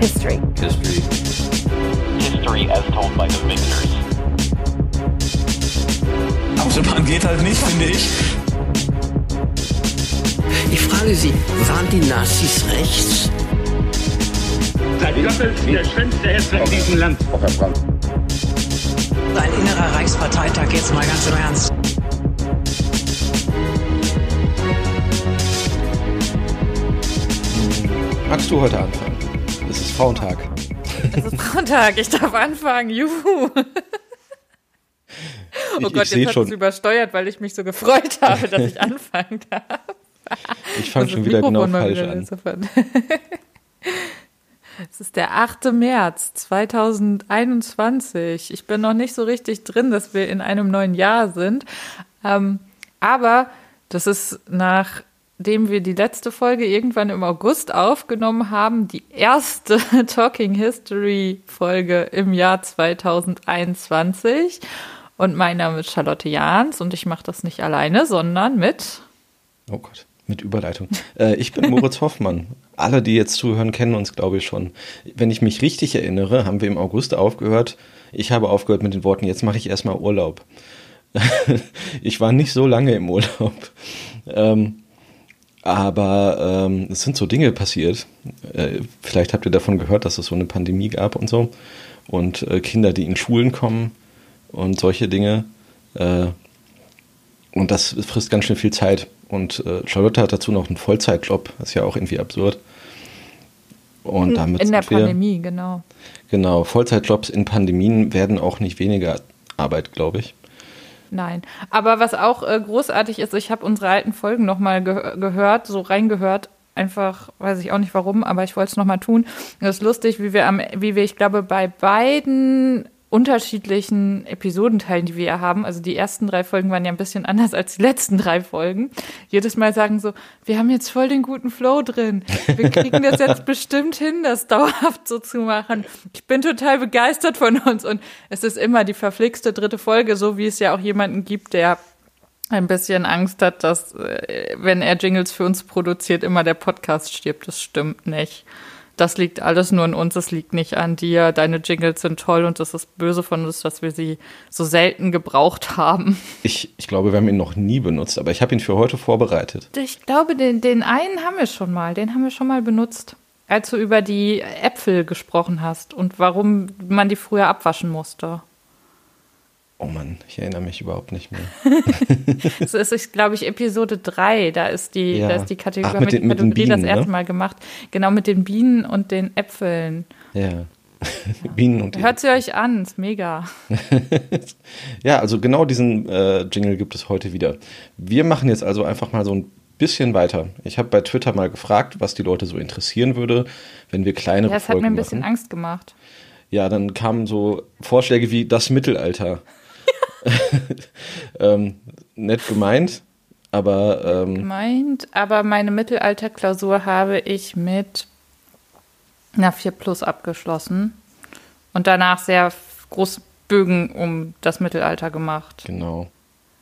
History. History. History as told by the victors. Autobahn geht halt nicht, finde ich. Ich frage Sie, waren die Nazis rechts? Seit Goebbels der schönste Hesse in diesem Land. Ein innerer Reichsparteitag, jetzt mal ganz im Ernst. Magst du heute anfangen? Frauentag. Es ist Frauentag, ich darf anfangen, juhu. Ich, oh Gott, ich jetzt hat es übersteuert, weil ich mich so gefreut habe, dass ich anfangen darf. ich fange schon wieder genau Mikrofon mal falsch wieder an. Es ist der 8. März 2021. Ich bin noch nicht so richtig drin, dass wir in einem neuen Jahr sind. Ähm, aber das ist nachdem wir die letzte Folge irgendwann im August aufgenommen haben, die erste Talking History Folge im Jahr 2021. Und mein Name ist Charlotte Jahns und ich mache das nicht alleine, sondern mit Oh Gott, mit Überleitung. Äh, ich bin Moritz Hoffmann. Alle, die jetzt zuhören, kennen uns, glaube ich, schon. Wenn ich mich richtig erinnere, haben wir im August aufgehört. Ich habe aufgehört mit den Worten, jetzt mache ich erstmal Urlaub. ich war nicht so lange im Urlaub. Ähm, aber ähm, es sind so Dinge passiert. Äh, vielleicht habt ihr davon gehört, dass es so eine Pandemie gab und so. Und äh, Kinder, die in Schulen kommen und solche Dinge. Äh, und das frisst ganz schön viel Zeit. Und äh, Charlotte hat dazu noch einen Vollzeitjob. Das ist ja auch irgendwie absurd. Und damit in der wir, Pandemie, genau. Genau, Vollzeitjobs in Pandemien werden auch nicht weniger Arbeit, glaube ich. Nein. Aber was auch äh, großartig ist, ich habe unsere alten Folgen nochmal ge gehört, so reingehört. Einfach, weiß ich auch nicht warum, aber ich wollte es nochmal tun. Es ist lustig, wie wir am, wie wir, ich glaube, bei beiden unterschiedlichen Episodenteilen, die wir haben, also die ersten drei Folgen waren ja ein bisschen anders als die letzten drei Folgen, jedes Mal sagen so, wir haben jetzt voll den guten Flow drin. Wir kriegen das jetzt bestimmt hin, das dauerhaft so zu machen. Ich bin total begeistert von uns und es ist immer die verflixte dritte Folge, so wie es ja auch jemanden gibt, der ein bisschen Angst hat, dass, äh, wenn er Jingles für uns produziert, immer der Podcast stirbt. Das stimmt nicht. Das liegt alles nur an uns, es liegt nicht an dir. Deine Jingles sind toll und es ist böse von uns, dass wir sie so selten gebraucht haben. Ich, ich glaube, wir haben ihn noch nie benutzt, aber ich habe ihn für heute vorbereitet. Ich glaube, den, den einen haben wir schon mal. Den haben wir schon mal benutzt. Als du über die Äpfel gesprochen hast und warum man die früher abwaschen musste. Oh Mann, ich erinnere mich überhaupt nicht mehr. Das ist, ist glaube ich, Episode 3. Da ist die, Ja. da ist die Kategorie, Ach, mit den- mit Kategorie Bienen, das erste ne? Mal gemacht. Genau, mit den Bienen und den Äpfeln. Ja. Bienen und Hört sie euch an, ist mega. Ja, also genau diesen äh, Jingle gibt es heute wieder. Wir machen jetzt also einfach mal so ein bisschen weiter. Ich habe bei Twitter mal gefragt, was die Leute so interessieren würde, wenn wir kleinere Ja, es hat Folgen mir ein bisschen machen. Angst gemacht. Ja, dann kamen so Vorschläge wie das Mittelalter. ähm, nett gemeint, aber ähm, Meint, aber meine Mittelalterklausur habe ich mit einer 4 Plus abgeschlossen und danach sehr große Bögen um das Mittelalter gemacht. genau.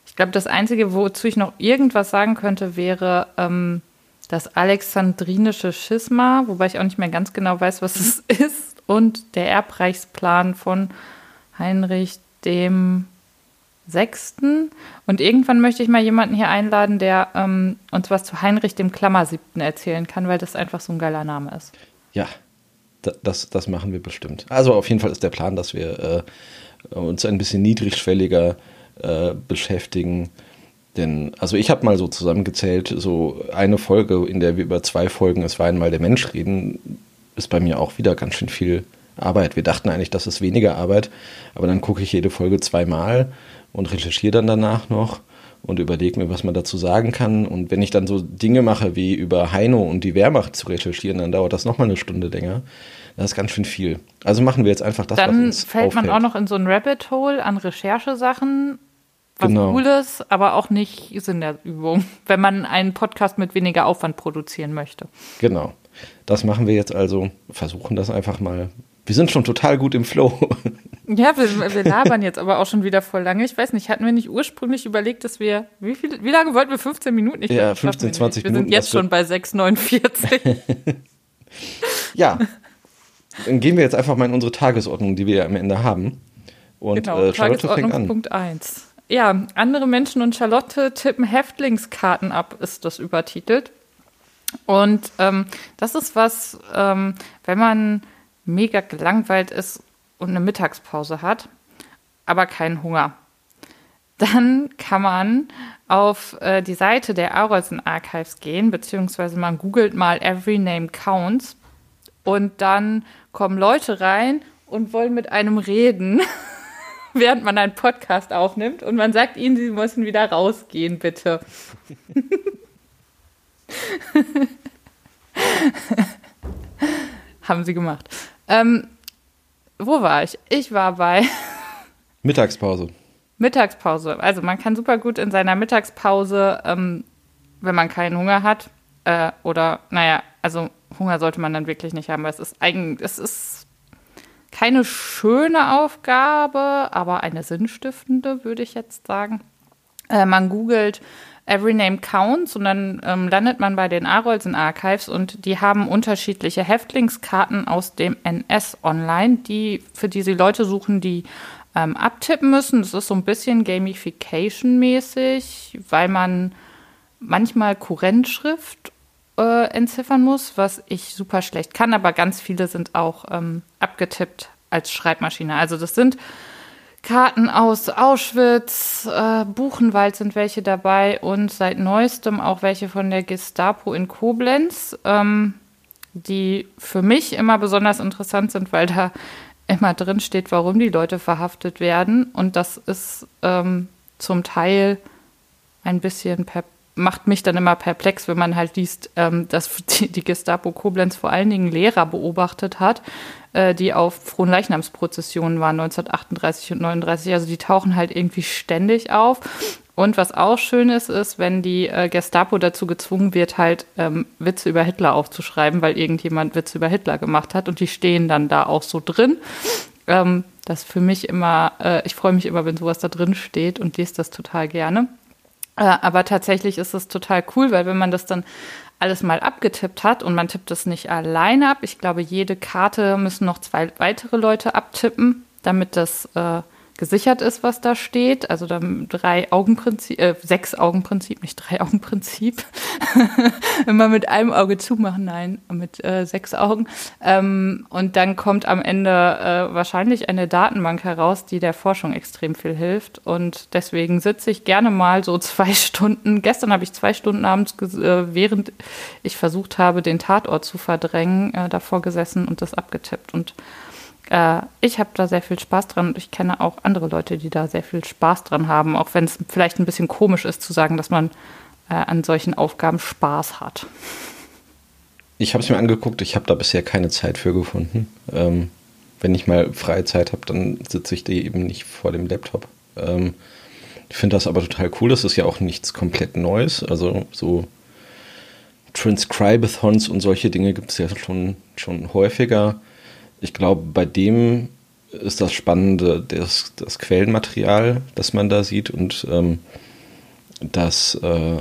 Ich glaube, das Einzige, wozu ich noch irgendwas sagen könnte, wäre ähm, das alexandrinische Schisma, wobei ich auch nicht mehr ganz genau weiß, was es ist, und der Erbreichsplan von Heinrich dem Sechsten. Und irgendwann möchte ich mal jemanden hier einladen, der ähm, uns was zu Heinrich dem Klammersiebten erzählen kann, weil das einfach so ein geiler Name ist. Ja, da, das, das machen wir bestimmt. Also auf jeden Fall ist der Plan, dass wir äh, uns ein bisschen niedrigschwelliger äh, beschäftigen. Denn, also ich habe mal so zusammengezählt, so eine Folge, in der wir über zwei Folgen Es war einmal der Mensch reden, ist bei mir auch wieder ganz schön viel Arbeit. Wir dachten eigentlich, das ist weniger Arbeit, aber dann gucke ich jede Folge zweimal und recherchiere dann danach noch und überlege mir, was man dazu sagen kann. Und wenn ich dann so Dinge mache, wie über Heino und die Wehrmacht zu recherchieren, dann dauert das nochmal eine Stunde länger. Das ist ganz schön viel. Also machen wir jetzt einfach das, was Dann uns fällt man auffällt. auch noch in so ein Rabbit Hole an Recherchesachen, was Genau. Cooles, aber auch nicht Sinn der Übung, wenn man einen Podcast mit weniger Aufwand produzieren möchte. Genau. Das machen wir jetzt also. Versuchen das einfach mal. Wir sind schon total gut im Flow. Ja, wir, wir labern jetzt aber auch schon wieder voll lange. Ich weiß nicht, hatten wir nicht ursprünglich überlegt, dass wir, wie, viel, wie lange wollten wir? 15 Minuten? Ich Ja, glaub, das schaffen 15, wir 20 nicht. Wir Minuten, sind jetzt wird- schon bei 6,49. ja. Dann gehen wir jetzt einfach mal in unsere Tagesordnung, die wir ja am Ende haben. Und genau, äh, Charlotte fängt an. Punkt 1. Ja, andere Menschen und Charlotte tippen Häftlingskarten ab, ist das übertitelt. Und ähm, das ist was, ähm, wenn man mega gelangweilt ist und eine Mittagspause hat, aber keinen Hunger. Dann kann man auf äh, die Seite der Arolsen Archives gehen, beziehungsweise man googelt mal Every Name Counts und dann kommen Leute rein und wollen mit einem reden, während man einen Podcast aufnimmt und man sagt ihnen, sie müssen wieder rausgehen, bitte. Haben sie gemacht. Ähm, wo war ich? Ich war bei Mittagspause. Mittagspause. Also man kann super gut in seiner Mittagspause, ähm, wenn man keinen Hunger hat, äh, oder naja, also Hunger sollte man dann wirklich nicht haben, weil es ist eigentlich, es ist keine schöne Aufgabe, aber eine sinnstiftende, würde ich jetzt sagen. Äh, man googelt Every Name Counts und dann ähm, landet man bei den Arolsen Archives und die haben unterschiedliche Häftlingskarten aus dem NS online, die, für die sie Leute suchen, die ähm, abtippen müssen. Das ist so ein bisschen Gamification-mäßig, weil man manchmal Kurrentschrift äh, entziffern muss, was ich super schlecht kann, aber ganz viele sind auch ähm, abgetippt als Schreibmaschine. Also das sind Karten aus Auschwitz, äh, Buchenwald sind welche dabei und seit neuestem auch welche von der Gestapo in Koblenz, ähm, die für mich immer besonders interessant sind, weil da immer drin steht, warum die Leute verhaftet werden. Und das ist ähm, zum Teil ein bisschen macht mich dann immer perplex, wenn man halt liest, ähm, dass die, die, Gestapo Koblenz vor allen Dingen Lehrer beobachtet hat, äh, die auf Fronleichnamsprozessionen waren 1938 und 39. Also die tauchen halt irgendwie ständig auf. Und was auch schön ist, ist, wenn die äh, Gestapo dazu gezwungen wird, halt ähm, Witze über Hitler aufzuschreiben, weil irgendjemand Witze über Hitler gemacht hat und die stehen dann da auch so drin. Ähm, das für mich immer, äh, ich freue mich immer, wenn sowas da drin steht und lese das total gerne. Äh, aber tatsächlich ist es total cool, weil wenn man das dann alles mal abgetippt hat und man tippt es nicht alleine ab, ich glaube, jede Karte müssen noch zwei weitere Leute abtippen, damit das äh, gesichert ist, was da steht. Also dann drei Augenprinzip, äh, sechs Augenprinzip, nicht drei Augenprinzip. Immer mit einem Auge zumachen, nein, mit äh, sechs Augen. Ähm, und dann kommt am Ende äh, wahrscheinlich eine Datenbank heraus, die der Forschung extrem viel hilft. Und deswegen sitze ich gerne mal so zwei Stunden. Gestern habe ich zwei Stunden abends, äh, während ich versucht habe, den Tatort zu verdrängen, äh, davor gesessen und das abgetippt. Und äh, ich habe da sehr viel Spaß dran und ich kenne auch andere Leute, die da sehr viel Spaß dran haben, auch wenn es vielleicht ein bisschen komisch ist zu sagen, dass man äh, an solchen Aufgaben Spaß hat. Ich habe es mir angeguckt, ich habe da bisher keine Zeit für gefunden. Ähm, wenn ich mal freie Zeit habe, dann sitze ich die eben nicht vor dem Laptop. Ähm, ich finde das aber total cool. Das ist ja auch nichts komplett Neues. Also so Transcribathons und solche Dinge gibt es ja schon, schon häufiger ich glaube, bei dem ist das Spannende das, das Quellenmaterial, das man da sieht und ähm, das, äh,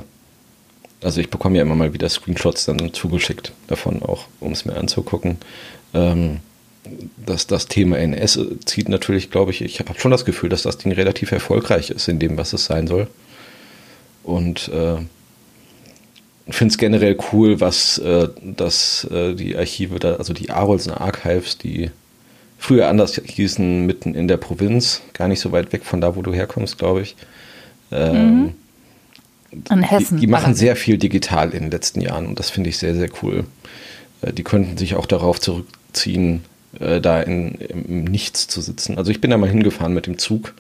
also ich bekomme ja immer mal wieder Screenshots dann zugeschickt davon auch, um es mir anzugucken. Ähm, dass das Thema NS zieht natürlich, glaube ich, ich habe schon das Gefühl, dass das Ding relativ erfolgreich ist in dem, was es sein soll. Und äh, finde es generell cool, was äh, dass äh, die Archive da, also die Arolsen Archives, die früher anders hießen, mitten in der Provinz, gar nicht so weit weg von da, wo du herkommst, glaube ich. Ähm, mhm. In Hessen. Die, die machen sehr viel digital in den letzten Jahren und das finde ich sehr, sehr cool. Äh, die könnten sich auch darauf zurückziehen, äh, da in, im Nichts zu sitzen. Also ich bin da mal hingefahren mit dem Zug.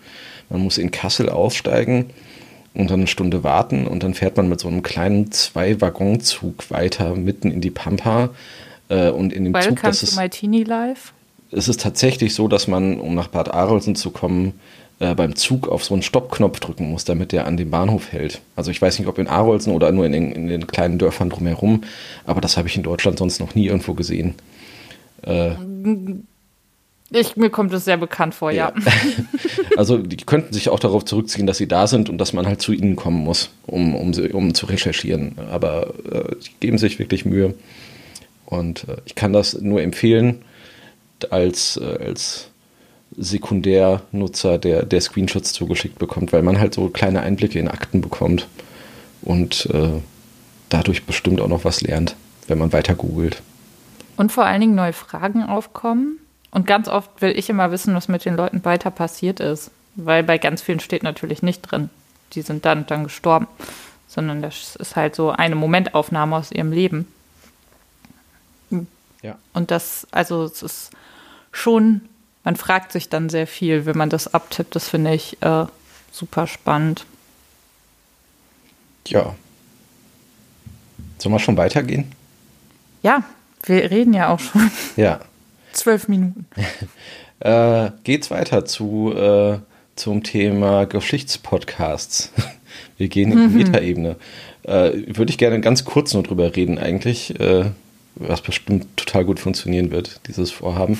Man muss in Kassel aussteigen und dann eine Stunde warten und dann fährt man mit so einem kleinen Zwei-Waggonzug weiter mitten in die Pampa äh, und in dem Welcome Zug. Das to ist, my teeny life. es ist tatsächlich so, dass man, um nach Bad Arolsen zu kommen, äh, beim Zug auf so einen Stoppknopf drücken muss, damit der an dem Bahnhof hält. Also ich weiß nicht, ob in Arolsen oder nur in den, in den kleinen Dörfern drumherum, aber das habe ich in Deutschland sonst noch nie irgendwo gesehen. Äh, ich, mir kommt es sehr bekannt vor, ja. ja. Also die könnten sich auch darauf zurückziehen, dass sie da sind und dass man halt zu ihnen kommen muss, um, um, um zu recherchieren. Aber äh, die geben sich wirklich Mühe. Und äh, ich kann das nur empfehlen. als, äh, als Sekundärnutzer, der, der Screenshots zugeschickt bekommt, weil man halt so kleine Einblicke in Akten bekommt und äh, dadurch bestimmt auch noch was lernt, wenn man weiter googelt. Und vor allen Dingen neue Fragen aufkommen. Und ganz oft will ich immer wissen, was mit den Leuten weiter passiert ist. Weil bei ganz vielen steht natürlich nicht drin, die sind dann und dann gestorben. Sondern das ist halt so eine Momentaufnahme aus ihrem Leben. Ja. Und das, also es ist schon, man fragt sich dann sehr viel, wenn man das abtippt. Das finde ich äh, super spannend. Ja. Sollen wir schon weitergehen? Ja, wir reden ja auch schon Ja. Zwölf Minuten. Äh, geht's weiter zu, äh, zum Thema Geschichtspodcasts. Wir gehen in die Metaebene. Äh, Würde ich gerne ganz kurz nur drüber reden, eigentlich, äh, was bestimmt total gut funktionieren wird, dieses Vorhaben.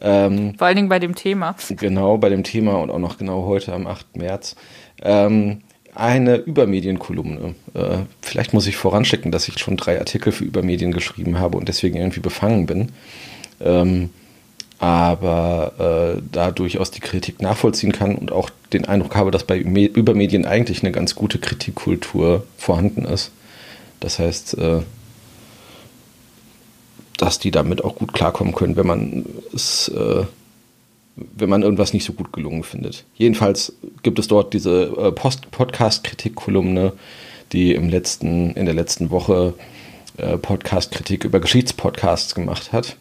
Ähm, Vor allen Dingen bei dem Thema. genau bei dem Thema und auch noch genau heute am 8. März. Ähm, eine Übermedienkolumne. Äh, vielleicht muss ich voranschicken, dass ich schon drei Artikel für Übermedien geschrieben habe und deswegen irgendwie befangen bin. Ähm, aber äh, da durchaus die Kritik nachvollziehen kann und auch den Eindruck habe, dass bei Me Übermedien eigentlich eine ganz gute Kritikkultur vorhanden ist. Das heißt, äh, dass die damit auch gut klarkommen können, wenn man es, äh, wenn man irgendwas nicht so gut gelungen findet. Jedenfalls gibt es dort diese äh, Podcast-Kritik-Kolumne, die im letzten, in der letzten Woche äh, Podcast-Kritik über Geschichtspodcasts gemacht hat.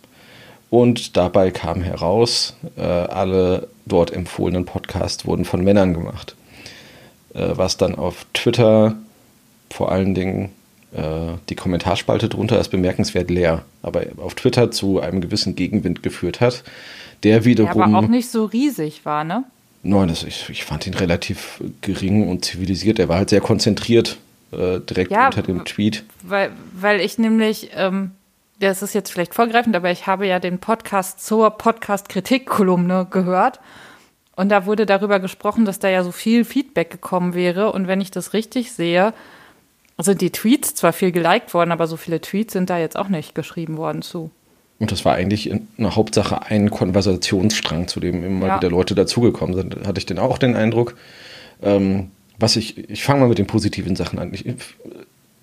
Und dabei kam heraus, äh, alle dort empfohlenen Podcasts wurden von Männern gemacht. Äh, was dann auf Twitter vor allen Dingen äh, die Kommentarspalte drunter ist bemerkenswert leer, aber auf Twitter zu einem gewissen Gegenwind geführt hat, der Der wiederum. aber auch nicht so riesig war, ne? Nein, das, ich, ich fand ihn relativ gering und zivilisiert. Er war halt sehr konzentriert, äh, direkt Ja, unter dem Tweet. Weil, weil ich nämlich, ähm, das ist jetzt vielleicht vorgreifend, aber ich habe ja den Podcast zur Podcast-Kritik-Kolumne gehört. Und da wurde darüber gesprochen, dass da ja so viel Feedback gekommen wäre. Und wenn ich das richtig sehe, sind die Tweets zwar viel geliked worden, aber so viele Tweets sind da jetzt auch nicht geschrieben worden zu. Und das war eigentlich in einer Hauptsache ein Konversationsstrang, zu dem immer Ja. wieder Leute dazugekommen sind. Hatte ich denn auch den Eindruck. Ähm, was ich, ich fange mal mit den positiven Sachen an. Ich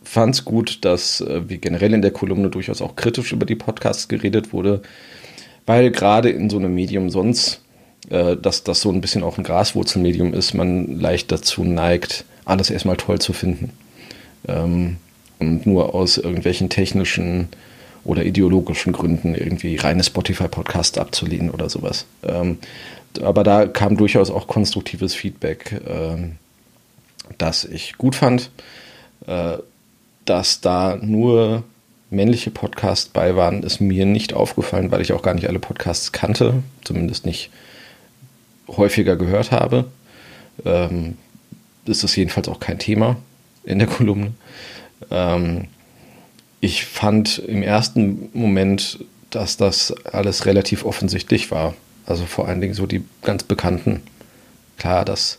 fand es gut, dass äh, wie generell in der Kolumne durchaus auch kritisch über die Podcasts geredet wurde, weil gerade in so einem Medium sonst, äh, dass das so ein bisschen auch ein Graswurzelmedium ist, man leicht dazu neigt, alles erstmal toll zu finden. Ähm, und nur aus irgendwelchen technischen oder ideologischen Gründen irgendwie reine Spotify-Podcasts abzulehnen oder sowas. Ähm, aber da kam durchaus auch konstruktives Feedback, ähm, das ich gut fand, äh, dass da nur männliche Podcasts bei waren, ist mir nicht aufgefallen, weil ich auch gar nicht alle Podcasts kannte, zumindest nicht häufiger gehört habe. Ähm, ist das jedenfalls auch kein Thema in der Kolumne. Ähm, ich fand im ersten Moment, dass das alles relativ offensichtlich war. Also vor allen Dingen so die ganz bekannten. Klar, dass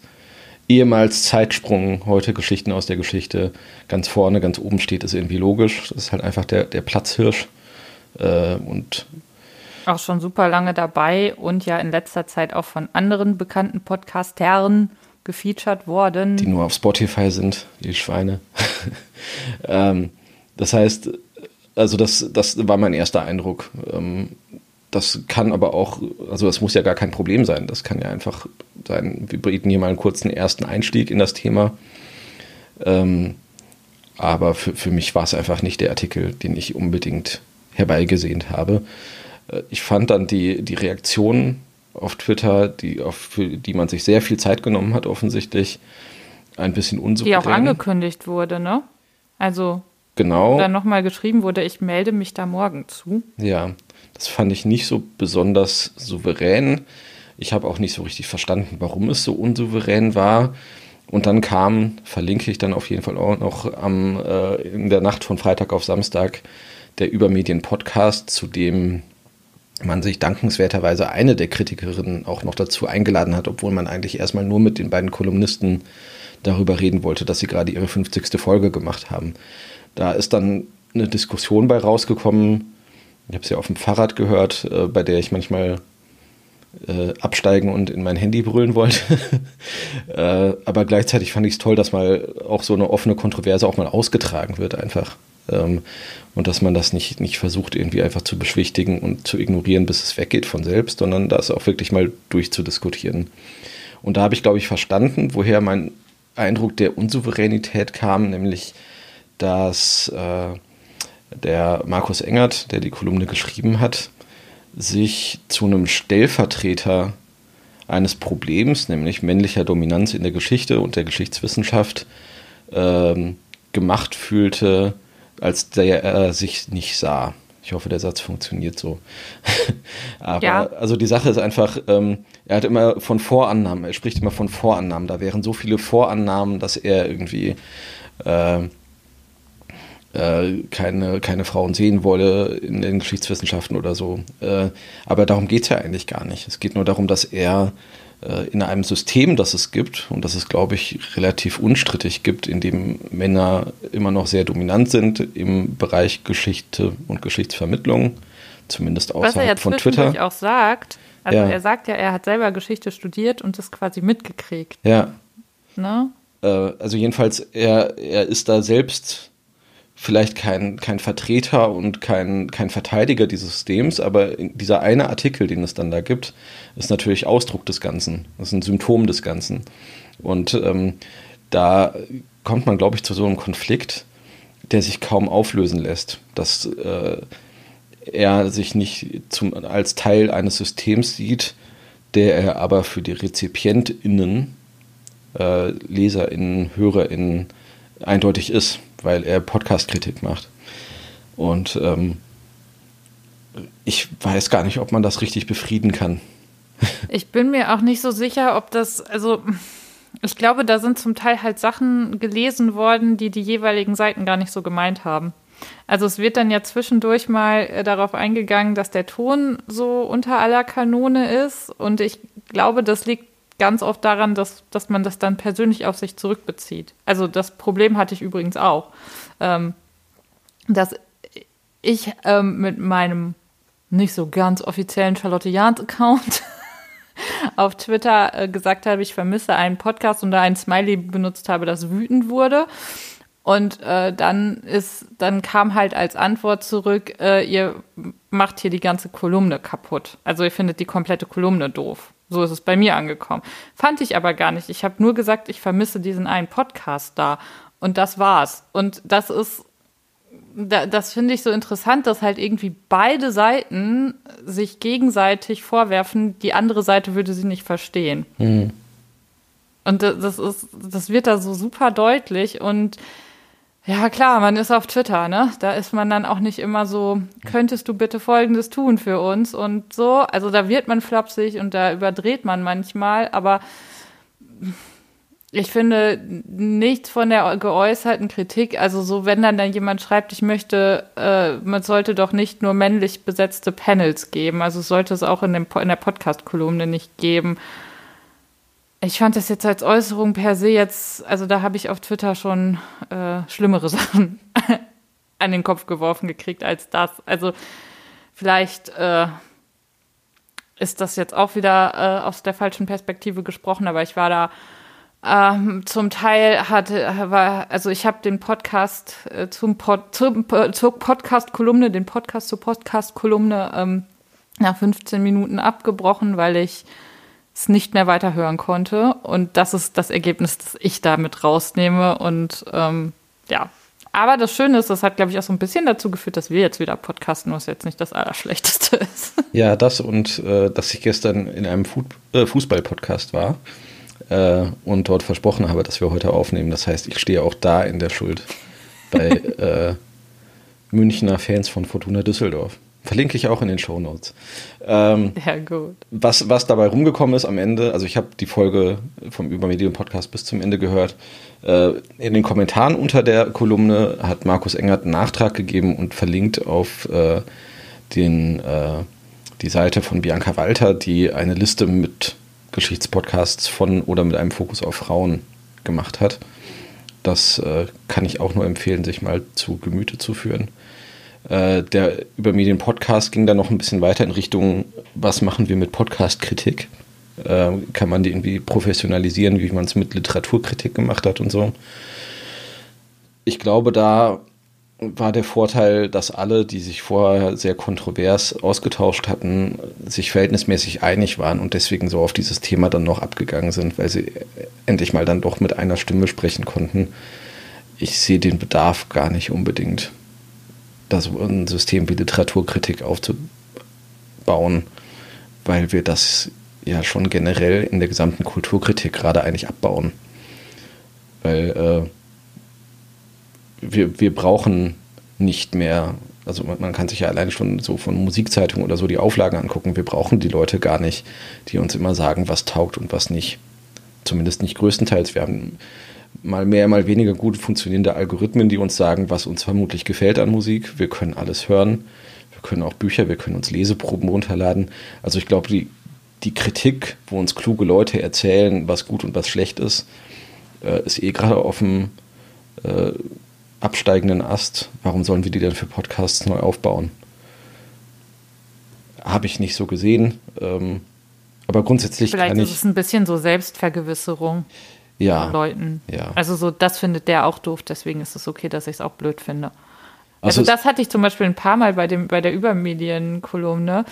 ehemals Zeitsprung, heute Geschichten aus der Geschichte ganz vorne, ganz oben steht, ist irgendwie logisch. Das ist halt einfach der, der Platzhirsch. Äh, und Auch schon super lange dabei und ja in letzter Zeit auch von anderen bekannten Podcastern gefeatured worden. die nur auf Spotify sind, die Schweine. ähm, das heißt, also das, das war mein erster Eindruck. Ähm, das kann aber auch, also das muss ja gar kein Problem sein. Das kann ja einfach sein, wir bieten hier mal einen kurzen ersten Einstieg in das Thema. Ähm, aber für, für mich war es einfach nicht der Artikel, den ich unbedingt herbeigesehnt habe. Äh, Ich fand dann die, die Reaktionen auf Twitter, die, auf, für die man sich sehr viel Zeit genommen hat, offensichtlich, ein bisschen die unsouverän. auch angekündigt wurde, ne? Also Genau. dann nochmal geschrieben wurde, ich melde mich da morgen zu. Ja, das fand ich nicht so besonders souverän. Ich habe auch nicht so richtig verstanden, warum es so unsouverän war. Und dann kam, verlinke ich dann auf jeden Fall auch noch am, äh, in der Nacht von Freitag auf Samstag der Übermedien-Podcast, zu dem man sich dankenswerterweise eine der Kritikerinnen auch noch dazu eingeladen hat, obwohl man eigentlich erstmal nur mit den beiden Kolumnisten darüber reden wollte, dass sie gerade ihre 50. Folge gemacht haben. Da ist dann eine Diskussion bei rausgekommen, Ich habe es ja auf dem Fahrrad gehört, äh, bei der ich manchmal äh, absteigen und in mein Handy brüllen wollte. äh, aber gleichzeitig fand ich es toll, dass mal auch so eine offene Kontroverse auch mal ausgetragen wird einfach. Ähm, und dass man das nicht, nicht versucht, irgendwie einfach zu beschwichtigen und zu ignorieren, bis es weggeht von selbst, sondern das auch wirklich mal durchzudiskutieren. Und da habe ich, glaube ich, verstanden, woher mein Eindruck der Unsouveränität kam, nämlich, dass äh, der Markus Engert, der die Kolumne geschrieben hat, sich zu einem Stellvertreter eines Problems, nämlich männlicher Dominanz in der Geschichte und der Geschichtswissenschaft, ähm, gemacht fühlte, als der er sich nicht sah. Ich hoffe, der Satz funktioniert so. Aber Ja. also die Sache ist einfach, ähm, er hat immer von Vorannahmen, er spricht immer von Vorannahmen. Da wären so viele Vorannahmen, dass er irgendwie äh, äh, keine, keine Frauen sehen wolle in den Geschichtswissenschaften oder so. Äh, aber darum geht es ja eigentlich gar nicht. Es geht nur darum, dass er äh, in einem System, das es gibt und das es, glaube ich, relativ unstrittig gibt, in dem Männer immer noch sehr dominant sind im Bereich Geschichte und Geschichtsvermittlung, zumindest Was er außerhalb ja von Twitter. auch sagt, also Ja. er sagt ja, er hat selber Geschichte studiert und das quasi mitgekriegt. Ja, Ne? äh, also jedenfalls, er, er ist da selbst vielleicht kein, kein Vertreter und kein, kein Verteidiger dieses Systems, aber dieser eine Artikel, den es dann da gibt, ist natürlich Ausdruck des Ganzen. Ist ein Symptom des Ganzen. Und ähm, da kommt man, glaube ich, zu so einem Konflikt, der sich kaum auflösen lässt. Dass äh, er sich nicht zum, als Teil eines Systems sieht, der er aber für die RezipientInnen äh, LeserInnen, HörerInnen eindeutig ist, weil er Podcast-Kritik macht. Und ähm, ich weiß gar nicht, ob man das richtig befrieden kann. Ich bin mir auch nicht so sicher, ob das, also ich glaube, da sind zum Teil halt Sachen gelesen worden, die die jeweiligen Seiten gar nicht so gemeint haben. Also es wird dann ja zwischendurch mal äh, darauf eingegangen, dass der Ton so unter aller Kanone ist und ich glaube, das liegt ganz oft daran, dass, dass man das dann persönlich auf sich zurückbezieht. Also das Problem hatte ich übrigens auch, ähm, dass ich ähm, mit meinem nicht so ganz offiziellen Charlotte Jahns-Account auf Twitter äh, gesagt habe, ich vermisse einen Podcast und da ein Smiley benutzt habe, das wütend wurde. Und äh, dann ist, dann kam halt als Antwort zurück, äh, ihr macht hier die ganze Kolumne kaputt. Also ihr findet die komplette Kolumne doof. So ist es bei mir angekommen. Fand ich aber gar nicht. Ich habe nur gesagt, ich vermisse diesen einen Podcast da. Und das war's. Und das ist da, das finde ich so interessant, dass halt irgendwie beide Seiten sich gegenseitig vorwerfen, die andere Seite würde sie nicht verstehen. Und da- das ist, das wird da so super deutlich und ja, klar, man ist auf Twitter, ne? Da ist man dann auch nicht immer so, könntest du bitte Folgendes tun für uns und so. Also da wird man flapsig und da überdreht man manchmal, aber ich finde nichts von der geäußerten Kritik, also so, wenn dann, dann jemand schreibt, ich möchte, äh, man sollte doch nicht nur männlich besetzte Panels geben, also sollte es auch in, dem, in der Podcast-Kolumne nicht geben. Ich fand das jetzt als Äußerung per se jetzt, also da habe ich auf Twitter schon äh, schlimmere Sachen an den Kopf geworfen gekriegt als das. Also vielleicht äh, ist das jetzt auch wieder äh, aus der falschen Perspektive gesprochen, aber ich war da ähm, zum Teil hatte, war, also ich habe den Podcast äh, zum, Pod, zum zur Podcast-Kolumne, den Podcast zur Podcast-Kolumne ähm, nach 15 Minuten abgebrochen, weil ich es nicht mehr weiterhören konnte. Und das ist das Ergebnis, das ich damit rausnehme. Und ähm, ja, aber das Schöne ist, das hat, glaube ich, auch so ein bisschen dazu geführt, dass wir jetzt wieder podcasten, was jetzt nicht das Allerschlechteste ist. Ja, das und äh, dass ich gestern in einem Fu äh, Fußball-Podcast war äh, und dort versprochen habe, dass wir heute aufnehmen. Das heißt, ich stehe auch da in der Schuld bei äh, Münchner Fans von Fortuna Düsseldorf. Verlinke ich auch in den Shownotes. Ähm, Ja, gut. was, was dabei rumgekommen ist am Ende, also ich habe die Folge vom Übermedium Podcast bis zum Ende gehört. Äh, in den Kommentaren unter der Kolumne hat Markus Engert einen Nachtrag gegeben und verlinkt auf äh, den, äh, die Seite von Bianca Walter, die eine Liste mit Geschichtspodcasts von oder mit einem Fokus auf Frauen gemacht hat. Das äh, kann ich auch nur empfehlen, sich mal zu Gemüte zu führen. Äh, der Übermedien-Podcast ging dann noch ein bisschen weiter in Richtung, was machen wir mit Podcast-Kritik? Äh, kann man die irgendwie professionalisieren, wie man es mit Literaturkritik gemacht hat und so. Ich glaube, da war der Vorteil, dass alle, die sich vorher sehr kontrovers ausgetauscht hatten, sich verhältnismäßig einig waren und deswegen so auf dieses Thema dann noch abgegangen sind, weil sie endlich mal dann doch mit einer Stimme sprechen konnten. Ich sehe den Bedarf gar nicht unbedingt, das ein System wie Literaturkritik aufzubauen, weil wir das ja schon generell in der gesamten Kulturkritik gerade eigentlich abbauen. Weil äh, wir, wir brauchen nicht mehr, also man, man kann sich ja allein schon so von Musikzeitungen oder so die Auflagen angucken, wir brauchen die Leute gar nicht, die uns immer sagen, was taugt und was nicht. Zumindest nicht größtenteils. Wir haben mal mehr, mal weniger gut funktionierende Algorithmen, die uns sagen, was uns vermutlich gefällt an Musik. Wir können alles hören. Wir können auch Bücher, wir können uns Leseproben runterladen. Also ich glaube, die, die Kritik, wo uns kluge Leute erzählen, was gut und was schlecht ist, äh, ist eh gerade auf dem äh, absteigenden Ast. Warum sollen wir die denn für Podcasts neu aufbauen? Habe ich nicht so gesehen. Ähm, aber grundsätzlich Vielleicht ist es ein bisschen so Selbstvergewisserung ja, Leuten. ja. Also so, das findet der auch doof, deswegen ist es okay, dass ich es auch blöd finde. Also Also, das hatte ich zum Beispiel ein paar Mal bei, dem, bei der Übermedienkolumne,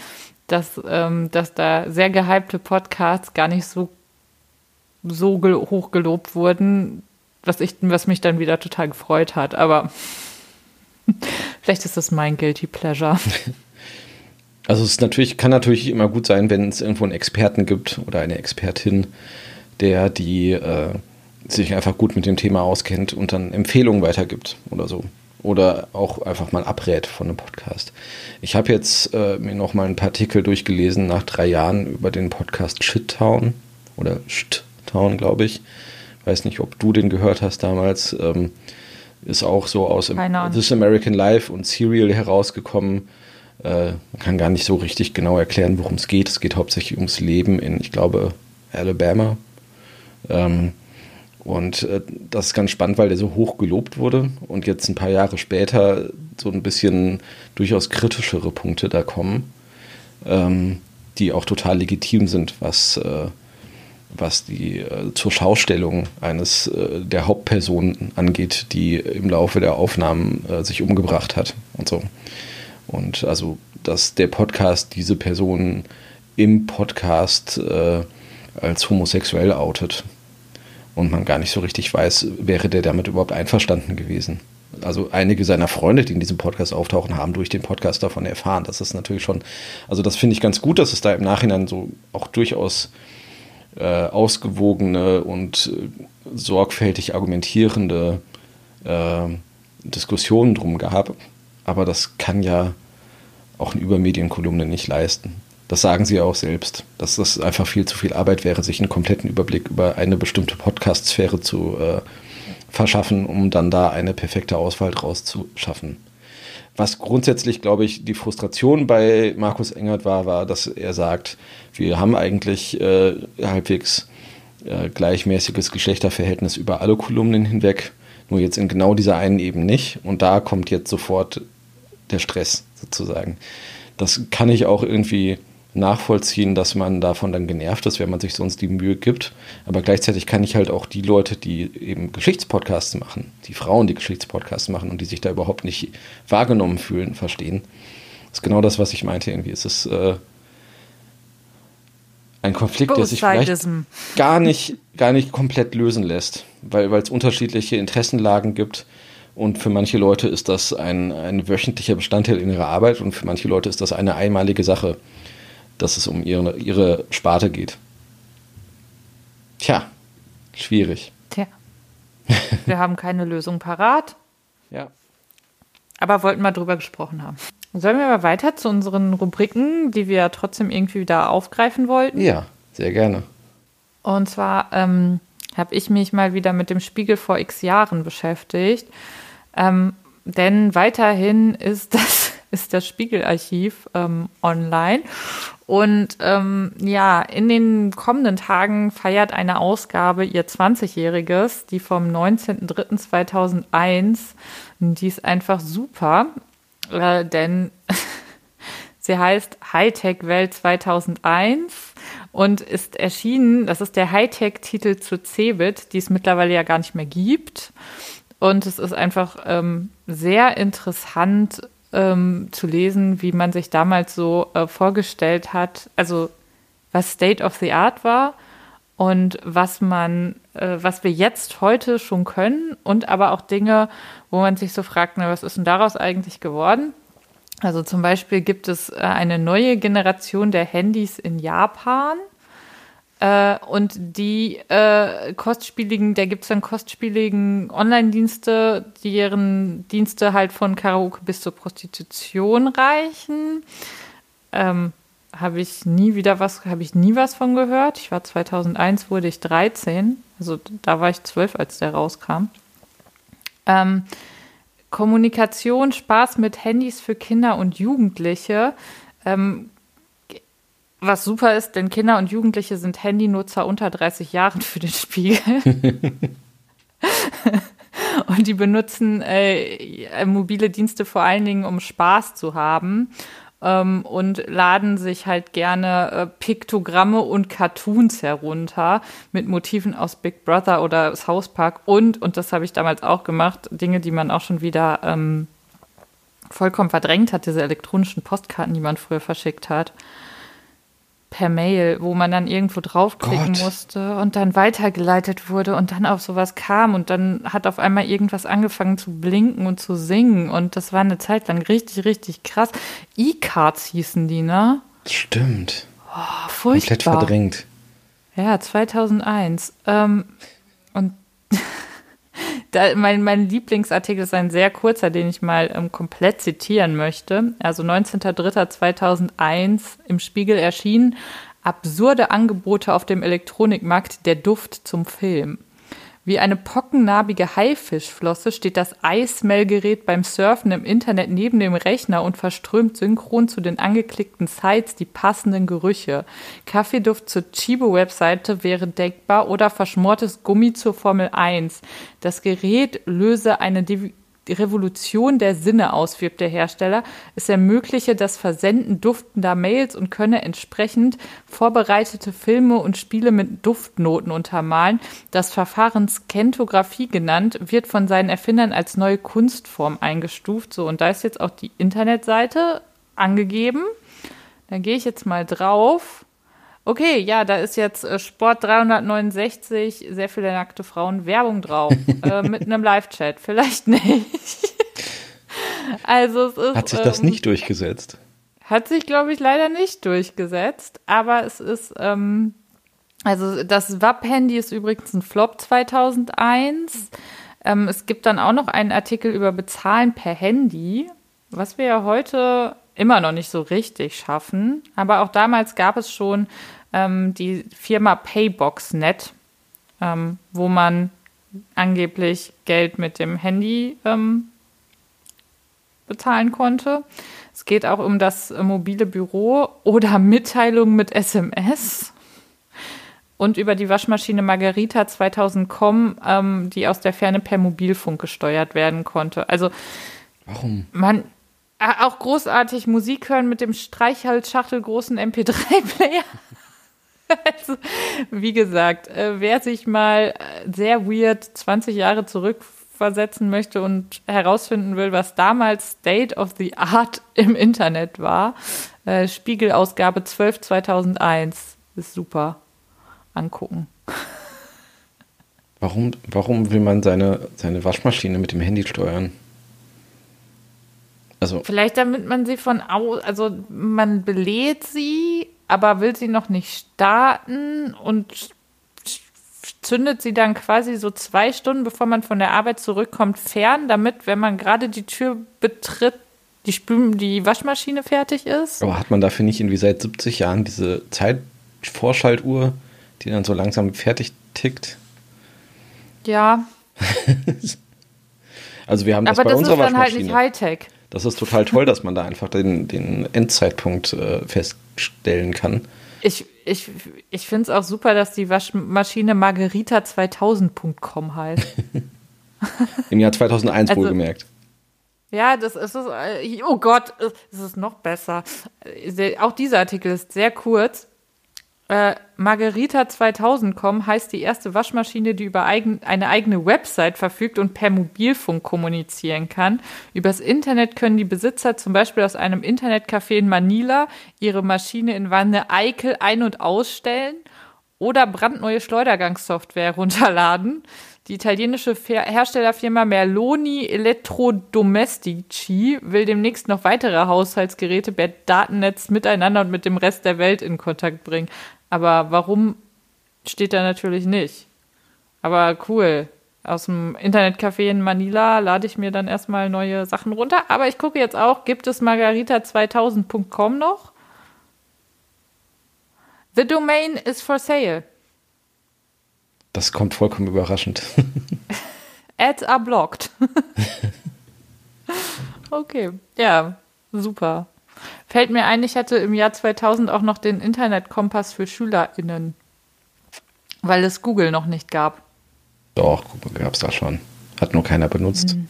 dass, ähm, dass da sehr gehypte Podcasts gar nicht so, so hoch gelobt wurden, was, ich, was mich dann wieder total gefreut hat. Aber vielleicht ist das mein Guilty Pleasure. Also es ist natürlich, kann natürlich immer gut sein, wenn es irgendwo einen Experten gibt oder eine Expertin, der die äh, sich einfach gut mit dem Thema auskennt und dann Empfehlungen weitergibt oder so. Oder auch einfach mal abrät von einem Podcast. Ich habe jetzt äh, mir noch mal ein paar Artikel durchgelesen nach drei Jahren über den Podcast Shittown oder Shittown, glaube ich. Weiß nicht, ob du den gehört hast damals. Ähm, ist auch so aus. This American Life und Serial herausgekommen. Äh, man kann gar nicht so richtig genau erklären, worum es geht. Es geht hauptsächlich ums Leben in, ich glaube, Alabama. Ähm, und äh, das ist ganz spannend, weil der so hoch gelobt wurde und jetzt ein paar Jahre später so ein bisschen durchaus kritischere Punkte da kommen, ähm, die auch total legitim sind, was, äh, was die äh, zur Schaustellung eines äh, der Hauptpersonen angeht, die im Laufe der Aufnahmen äh, sich umgebracht hat und so. Und also, dass der Podcast diese Person im Podcast äh, als homosexuell outet und man gar nicht so richtig weiß, wäre der damit überhaupt einverstanden gewesen. Also einige seiner Freunde, die in diesem Podcast auftauchen, haben durch den Podcast davon erfahren. Das ist natürlich schon, also das finde ich ganz gut, dass es da im Nachhinein so auch durchaus äh, ausgewogene und äh, sorgfältig argumentierende äh, Diskussionen drum gab. Aber das kann ja auch eine Übermedienkolumne nicht leisten. Das sagen sie auch selbst, dass das einfach viel zu viel Arbeit wäre, sich einen kompletten Überblick über eine bestimmte Podcast-Sphäre zu äh, verschaffen, um dann da eine perfekte Auswahl draus zu schaffen. Was grundsätzlich, glaube ich, die Frustration bei Markus Engert war, war, dass er sagt, wir haben eigentlich äh, halbwegs äh, gleichmäßiges Geschlechterverhältnis über alle Kolumnen hinweg, nur jetzt in genau dieser einen eben nicht. Und da kommt jetzt sofort der Stress sozusagen. Das kann ich auch irgendwie nachvollziehen, dass man davon dann genervt ist, wenn man sich sonst die Mühe gibt. Aber gleichzeitig kann ich halt auch die Leute, die eben Geschichtspodcasts machen, die Frauen, die Geschichtspodcasts machen und die sich da überhaupt nicht wahrgenommen fühlen, verstehen. Das ist genau das, was ich meinte irgendwie. Es ist äh, ein Konflikt, der sich vielleicht gar nicht, gar nicht komplett lösen lässt, weil weil es unterschiedliche Interessenlagen gibt. Und für manche Leute ist das ein, ein wöchentlicher Bestandteil in ihrer Arbeit und für manche Leute ist das eine einmalige Sache, dass es um ihre, ihre Sparte geht. Tja, schwierig. Tja. Wir haben keine Lösung parat, Ja. aber wollten mal drüber gesprochen haben. Sollen wir mal weiter zu unseren Rubriken, die wir trotzdem irgendwie wieder aufgreifen wollten? Ja, sehr gerne. Und zwar ähm, habe ich mich mal wieder mit dem Spiegel vor x Jahren beschäftigt. Ähm, denn weiterhin ist das, ist das Spiegelarchiv ähm, online. Und ähm, ja, in den kommenden Tagen feiert eine Ausgabe ihr 20-Jähriges, die vom 19.03.2001. Die ist einfach super. äh, denn sie heißt Hightech Welt 2001 und ist erschienen, das ist der Hightech-Titel zu Cebit, die es mittlerweile ja gar nicht mehr gibt. Und es ist einfach ähm, sehr interessant ähm, zu lesen, wie man sich damals so äh, vorgestellt hat, also was State of the Art war und was man, äh, was wir jetzt heute schon können und aber auch Dinge, wo man sich so fragt, na, was ist denn daraus eigentlich geworden? Also zum Beispiel gibt es äh, eine neue Generation der Handys in Japan. Äh, und die äh, kostspieligen, da gibt es dann kostspieligen Online-Dienste, deren Dienste halt von Karaoke bis zur Prostitution reichen. Ähm, habe ich nie wieder was, habe ich nie was von gehört. Ich war 2001, wurde ich 13, also da war ich 12, als der rauskam. Ähm, Kommunikation, Spaß mit Handys für Kinder und Jugendliche. Ähm, was super ist, denn Kinder und Jugendliche sind Handynutzer unter 30 Jahren für den Spiegel. und die benutzen äh, mobile Dienste vor allen Dingen, um Spaß zu haben ähm, und laden sich halt gerne äh, Piktogramme und Cartoons herunter mit Motiven aus Big Brother oder South Park und, und das habe ich damals auch gemacht, Dinge, die man auch schon wieder ähm, vollkommen verdrängt hat, diese elektronischen Postkarten, die man früher verschickt hat per Mail, wo man dann irgendwo draufklicken Gott. musste und dann weitergeleitet wurde und dann auf sowas kam und dann hat auf einmal irgendwas angefangen zu blinken und zu singen und das war eine Zeit lang richtig, richtig krass. E-Cards hießen die, ne? Stimmt. Oh, furchtbar. Komplett verdrängt. Ja, 2001. Ähm, und da, mein, mein Lieblingsartikel ist ein sehr kurzer, den ich mal ähm, komplett zitieren möchte. Also 19.03.2001 im Spiegel erschienen. Absurde Angebote auf dem Elektronikmarkt, der Duft zum Film. Wie eine pockennarbige Haifischflosse steht das Eismellgerät beim Surfen im Internet neben dem Rechner und verströmt synchron zu den angeklickten Sites die passenden Gerüche. Kaffeeduft zur Chibo-Webseite wäre denkbar oder verschmortes Gummi zur Formel 1. Das Gerät löse eine die Revolution der Sinne auswirbt der Hersteller. Es ermögliche das Versenden duftender Mails und könne entsprechend vorbereitete Filme und Spiele mit Duftnoten untermalen. Das Verfahren Skentographie genannt, wird von seinen Erfindern als neue Kunstform eingestuft. So, und da ist jetzt auch die Internetseite angegeben. Dann gehe ich jetzt mal drauf. Okay, ja, da ist jetzt äh, Sport 369, sehr viele nackte Frauen, Werbung drauf, äh, mit einem Live-Chat. Vielleicht nicht. also es ist. Hat sich das ähm, nicht durchgesetzt? Hat sich, glaube ich, leider nicht durchgesetzt, aber es ist, ähm, also das WAP-Handy ist übrigens ein Flop 2001. Ähm, es gibt dann auch noch einen Artikel über Bezahlen per Handy, was wir ja heute immer noch nicht so richtig schaffen. Aber auch damals gab es schon ähm, die Firma Paybox.net, ähm, wo man angeblich Geld mit dem Handy ähm, bezahlen konnte. Es geht auch um das äh, mobile Büro oder Mitteilungen mit SMS. Und über die Waschmaschine Margarita 2000com, ähm, die aus der Ferne per Mobilfunk gesteuert werden konnte. Also, Warum? Man, auch großartig Musik hören mit dem Streichholzschachtel großen MP3-Player. also, wie gesagt, äh, wer sich mal äh, sehr weird 20 Jahre zurückversetzen möchte und herausfinden will, was damals State of the Art im Internet war, äh, Spiegelausgabe 12 2001 ist super. Angucken. Warum, warum will man seine, seine Waschmaschine mit dem Handy steuern? Also Vielleicht damit man sie von aus, also man belädt sie, aber will sie noch nicht starten und zündet sie dann quasi so zwei Stunden, bevor man von der Arbeit zurückkommt, fern, damit, wenn man gerade die Tür betritt, die, Spül die Waschmaschine fertig ist. Aber hat man dafür nicht irgendwie seit 70 Jahren diese Zeitvorschaltuhr, die dann so langsam fertig tickt? Ja. also wir haben das Aber bei das unserer ist dann Waschmaschine. halt nicht Hightech. Das ist total toll, dass man da einfach den, den Endzeitpunkt äh, feststellen kann. Ich, ich, ich finde es auch super, dass die Waschmaschine Margarita2000.com heißt. Im Jahr 2001 also, wohlgemerkt. Ja, das ist es. äh, Oh Gott, es ist noch besser. Auch dieser Artikel ist sehr kurz. Äh, Margarita 2000.com heißt die erste Waschmaschine, die über eigen, eine eigene Website verfügt und per Mobilfunk kommunizieren kann. Übers Internet können die Besitzer zum Beispiel aus einem Internetcafé in Manila ihre Maschine in Wanne Eickel ein- und ausstellen oder brandneue Schleudergangssoftware runterladen. Die italienische Herstellerfirma Merloni Elettrodomestici will demnächst noch weitere Haushaltsgeräte per Datennetz miteinander und mit dem Rest der Welt in Kontakt bringen. Aber warum steht da natürlich nicht. Aber cool. Aus dem Internetcafé in Manila lade ich mir dann erstmal neue Sachen runter. Aber ich gucke jetzt auch, gibt es margarita2000.com noch? The domain is for sale. Das kommt vollkommen überraschend. Ads are blocked. okay, ja, super. Fällt mir ein, ich hatte im Jahr 2000 auch noch den Internetkompass für SchülerInnen, weil es Google noch nicht gab. Doch, gab es da schon. Hat nur keiner benutzt. Mhm.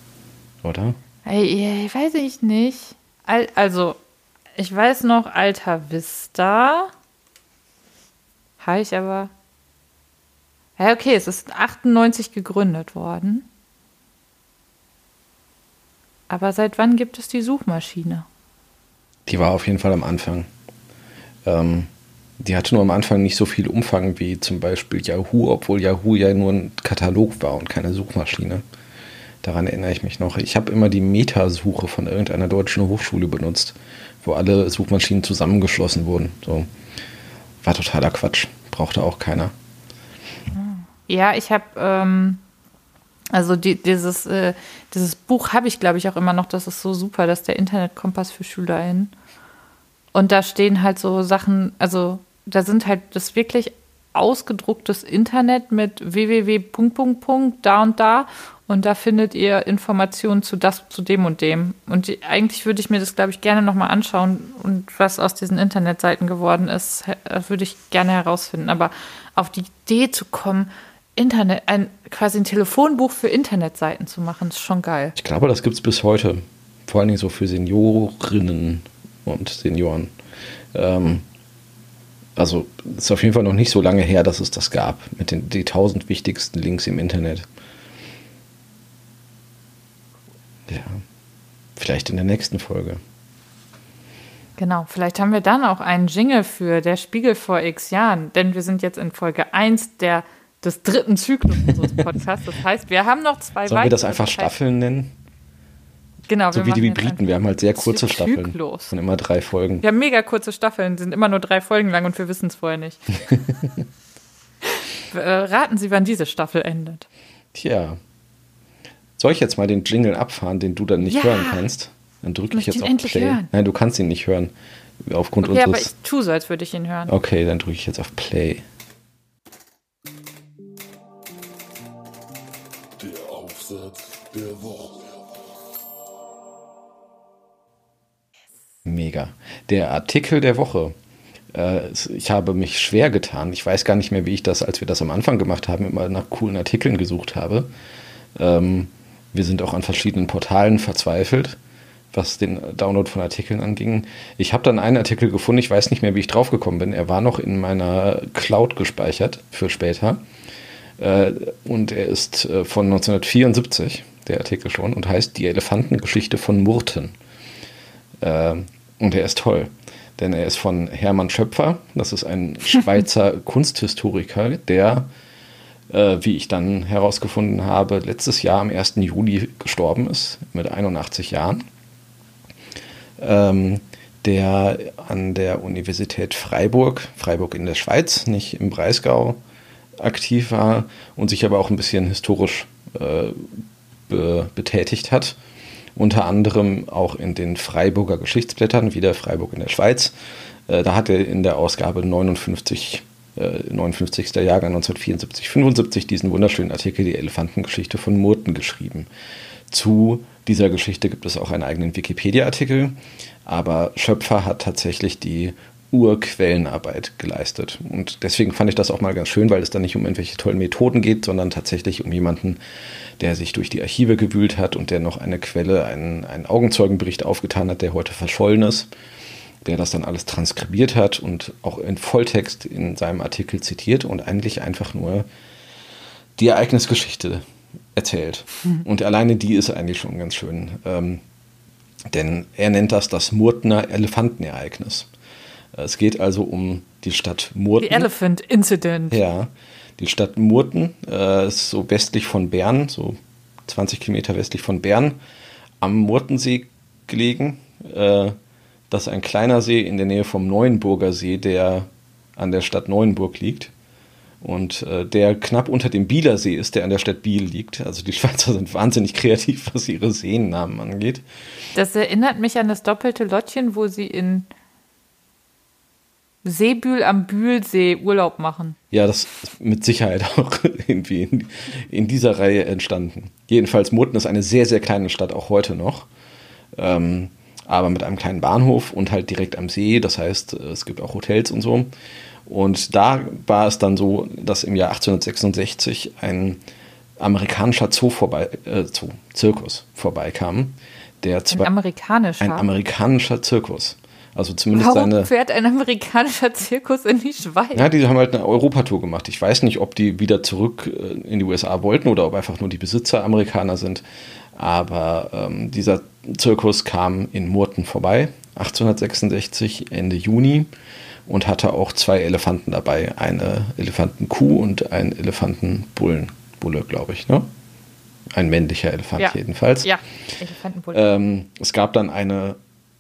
Oder? Ey, ey, weiß ich nicht. Al also, ich weiß noch Alta Vista. Habe ich aber. Ja, okay, es ist 98 gegründet worden. Aber seit wann gibt es die Suchmaschine? Die war auf jeden Fall am Anfang. Ähm, die hatte nur am Anfang nicht so viel Umfang wie zum Beispiel Yahoo, obwohl Yahoo ja nur ein Katalog war und keine Suchmaschine. Daran erinnere ich mich noch. Ich habe immer die Metasuche von irgendeiner deutschen Hochschule benutzt, wo alle Suchmaschinen zusammengeschlossen wurden. So. War totaler Quatsch. Brauchte auch keiner. Ja, ich habe, ähm, also die, dieses, äh, dieses Buch habe ich, glaube ich, auch immer noch. Das ist so super, das ist der Internetkompass für SchülerInnen. Und da stehen halt so Sachen, also da sind halt das wirklich ausgedrucktes Internet mit www. Da und da. Und da findet ihr Informationen zu das, zu dem und dem. Und die, eigentlich würde ich mir das, glaube ich, gerne nochmal anschauen. Und was aus diesen Internetseiten geworden ist, he- würde ich gerne herausfinden. Aber auf die Idee zu kommen, Internet, ein quasi ein Telefonbuch für Internetseiten zu machen, ist schon geil. Ich glaube, das gibt es bis heute. Vor allen Dingen so für Seniorinnen und Senioren. Ähm, also ist auf jeden Fall noch nicht so lange her, dass es das gab, mit den die 1000 wichtigsten Links im Internet. Ja, vielleicht in der nächsten Folge. Genau, vielleicht haben wir dann auch einen Jingle für der Spiegel vor x Jahren, denn wir sind jetzt in Folge 1 der, des dritten Zyklus unseres Podcasts. Das heißt, wir haben noch zwei Sollen wir das weitere. einfach Staffeln nennen? Genau, So wie die Briten. Wir haben halt sehr kurze Staffeln. Zyklus. Von immer drei Folgen. Wir haben mega kurze Staffeln, sind immer nur drei Folgen lang und wir wissen es vorher nicht. äh, raten Sie, wann diese Staffel endet. Tja. Soll ich jetzt mal den Jingle abfahren, den du dann nicht Ja. hören kannst? Dann drücke ich möchte jetzt auf Play. hören. Nein, du kannst ihn nicht hören. Aufgrund Okay, aber ich unseres. tue so, als würde ich ihn hören. Okay, dann drücke ich jetzt auf Play. Der Woche. Mega. Der Artikel der Woche. Äh, ich habe mich schwer getan. Ich weiß gar nicht mehr, wie ich das, als wir das am Anfang gemacht haben, immer nach coolen Artikeln gesucht habe. Ähm, wir sind auch an verschiedenen Portalen verzweifelt, was den Download von Artikeln anging. Ich habe dann einen Artikel gefunden, ich weiß nicht mehr, wie ich draufgekommen bin. Er war noch in meiner Cloud gespeichert für später. Äh, und er ist äh, von 1974, der Artikel schon, und heißt Die Elefantengeschichte von Murten. Äh, und er ist toll, denn er ist von Hermann Schöpfer. Das ist ein Schweizer Kunsthistoriker, der, äh, wie ich dann herausgefunden habe, letztes Jahr am 1. Juli gestorben ist, mit 81 Jahren. Ähm, der an der Universität Freiburg, Freiburg in der Schweiz, nicht im Breisgau, aktiv war und sich aber auch ein bisschen historisch äh, be betätigt hat. Unter anderem auch in den Freiburger Geschichtsblättern, wieder Freiburg in der Schweiz. Äh, da hat er in der Ausgabe 59, äh, 59. Jahrgang 1974, 75 diesen wunderschönen Artikel Die Elefantengeschichte von Murten geschrieben. Zu dieser Geschichte gibt es auch einen eigenen Wikipedia-Artikel, aber Schöpfer hat tatsächlich die Urquellenarbeit geleistet. Und deswegen fand ich das auch mal ganz schön, weil es da nicht um irgendwelche tollen Methoden geht, sondern tatsächlich um jemanden, der sich durch die Archive gewühlt hat und der noch eine Quelle, einen, einen Augenzeugenbericht aufgetan hat, der heute verschollen ist, der das dann alles transkribiert hat und auch in Volltext in seinem Artikel zitiert und eigentlich einfach nur die Ereignisgeschichte erzählt. Und alleine die ist eigentlich schon ganz schön. Ähm, denn er nennt das das Murtner Elefantenereignis. Es geht also um die Stadt Murten. The Elephant Incident. Ja, die Stadt Murten äh, ist so westlich von Bern, so 20 Kilometer westlich von Bern, am Murtensee gelegen. Äh, das ist ein kleiner See in der Nähe vom Neuenburger See, der an der Stadt Neuenburg liegt. Und äh, der knapp unter dem Bieler See ist, der an der Stadt Biel liegt. Also die Schweizer sind wahnsinnig kreativ, was ihre Seennamen angeht. Das erinnert mich an das doppelte Lottchen, wo sie in Seebühl am Bühlsee Urlaub machen. Ja, das ist mit Sicherheit auch irgendwie in, in dieser Reihe entstanden. Jedenfalls Murten ist eine sehr, sehr kleine Stadt, auch heute noch. Ähm, aber mit einem kleinen Bahnhof und halt direkt am See. Das heißt, es gibt auch Hotels und so. Und da war es dann so, dass im Jahr 1866 ein amerikanischer Zoo vorbei, äh, Zoo, Zirkus vorbeikam. Der Ein amerikanischer. ein amerikanischer Zirkus. Also zumindest Warum seine. fährt ein amerikanischer Zirkus in die Schweiz? Ja, die haben halt eine Europatour gemacht. Ich weiß nicht, ob die wieder zurück äh, in die USA wollten oder ob einfach nur die Besitzer Amerikaner sind. Aber ähm, dieser Zirkus kam in Murten vorbei, 1866, Ende Juni, und hatte auch zwei Elefanten dabei. Eine Elefantenkuh und einen Elefantenbullen. Bulle, glaube ich, ne? Ein männlicher Elefant Ja. jedenfalls. Ja, Elefantenbulle. Ähm, es gab dann eine,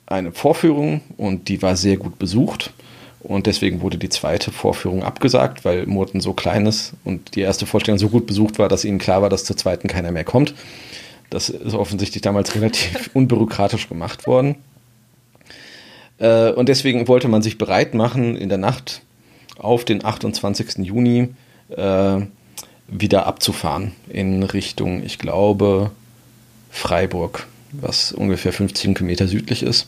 eine Vorführung und die war sehr gut besucht. Und deswegen wurde die zweite Vorführung abgesagt, weil Murten so klein ist und die erste Vorstellung so gut besucht war, dass ihnen klar war, dass zur zweiten keiner mehr kommt. Das ist offensichtlich damals relativ unbürokratisch gemacht worden. Äh, und deswegen wollte man sich bereit machen, in der Nacht auf den 28. Juni äh, wieder abzufahren in Richtung, ich glaube, Freiburg, was ungefähr 15 Kilometer südlich ist.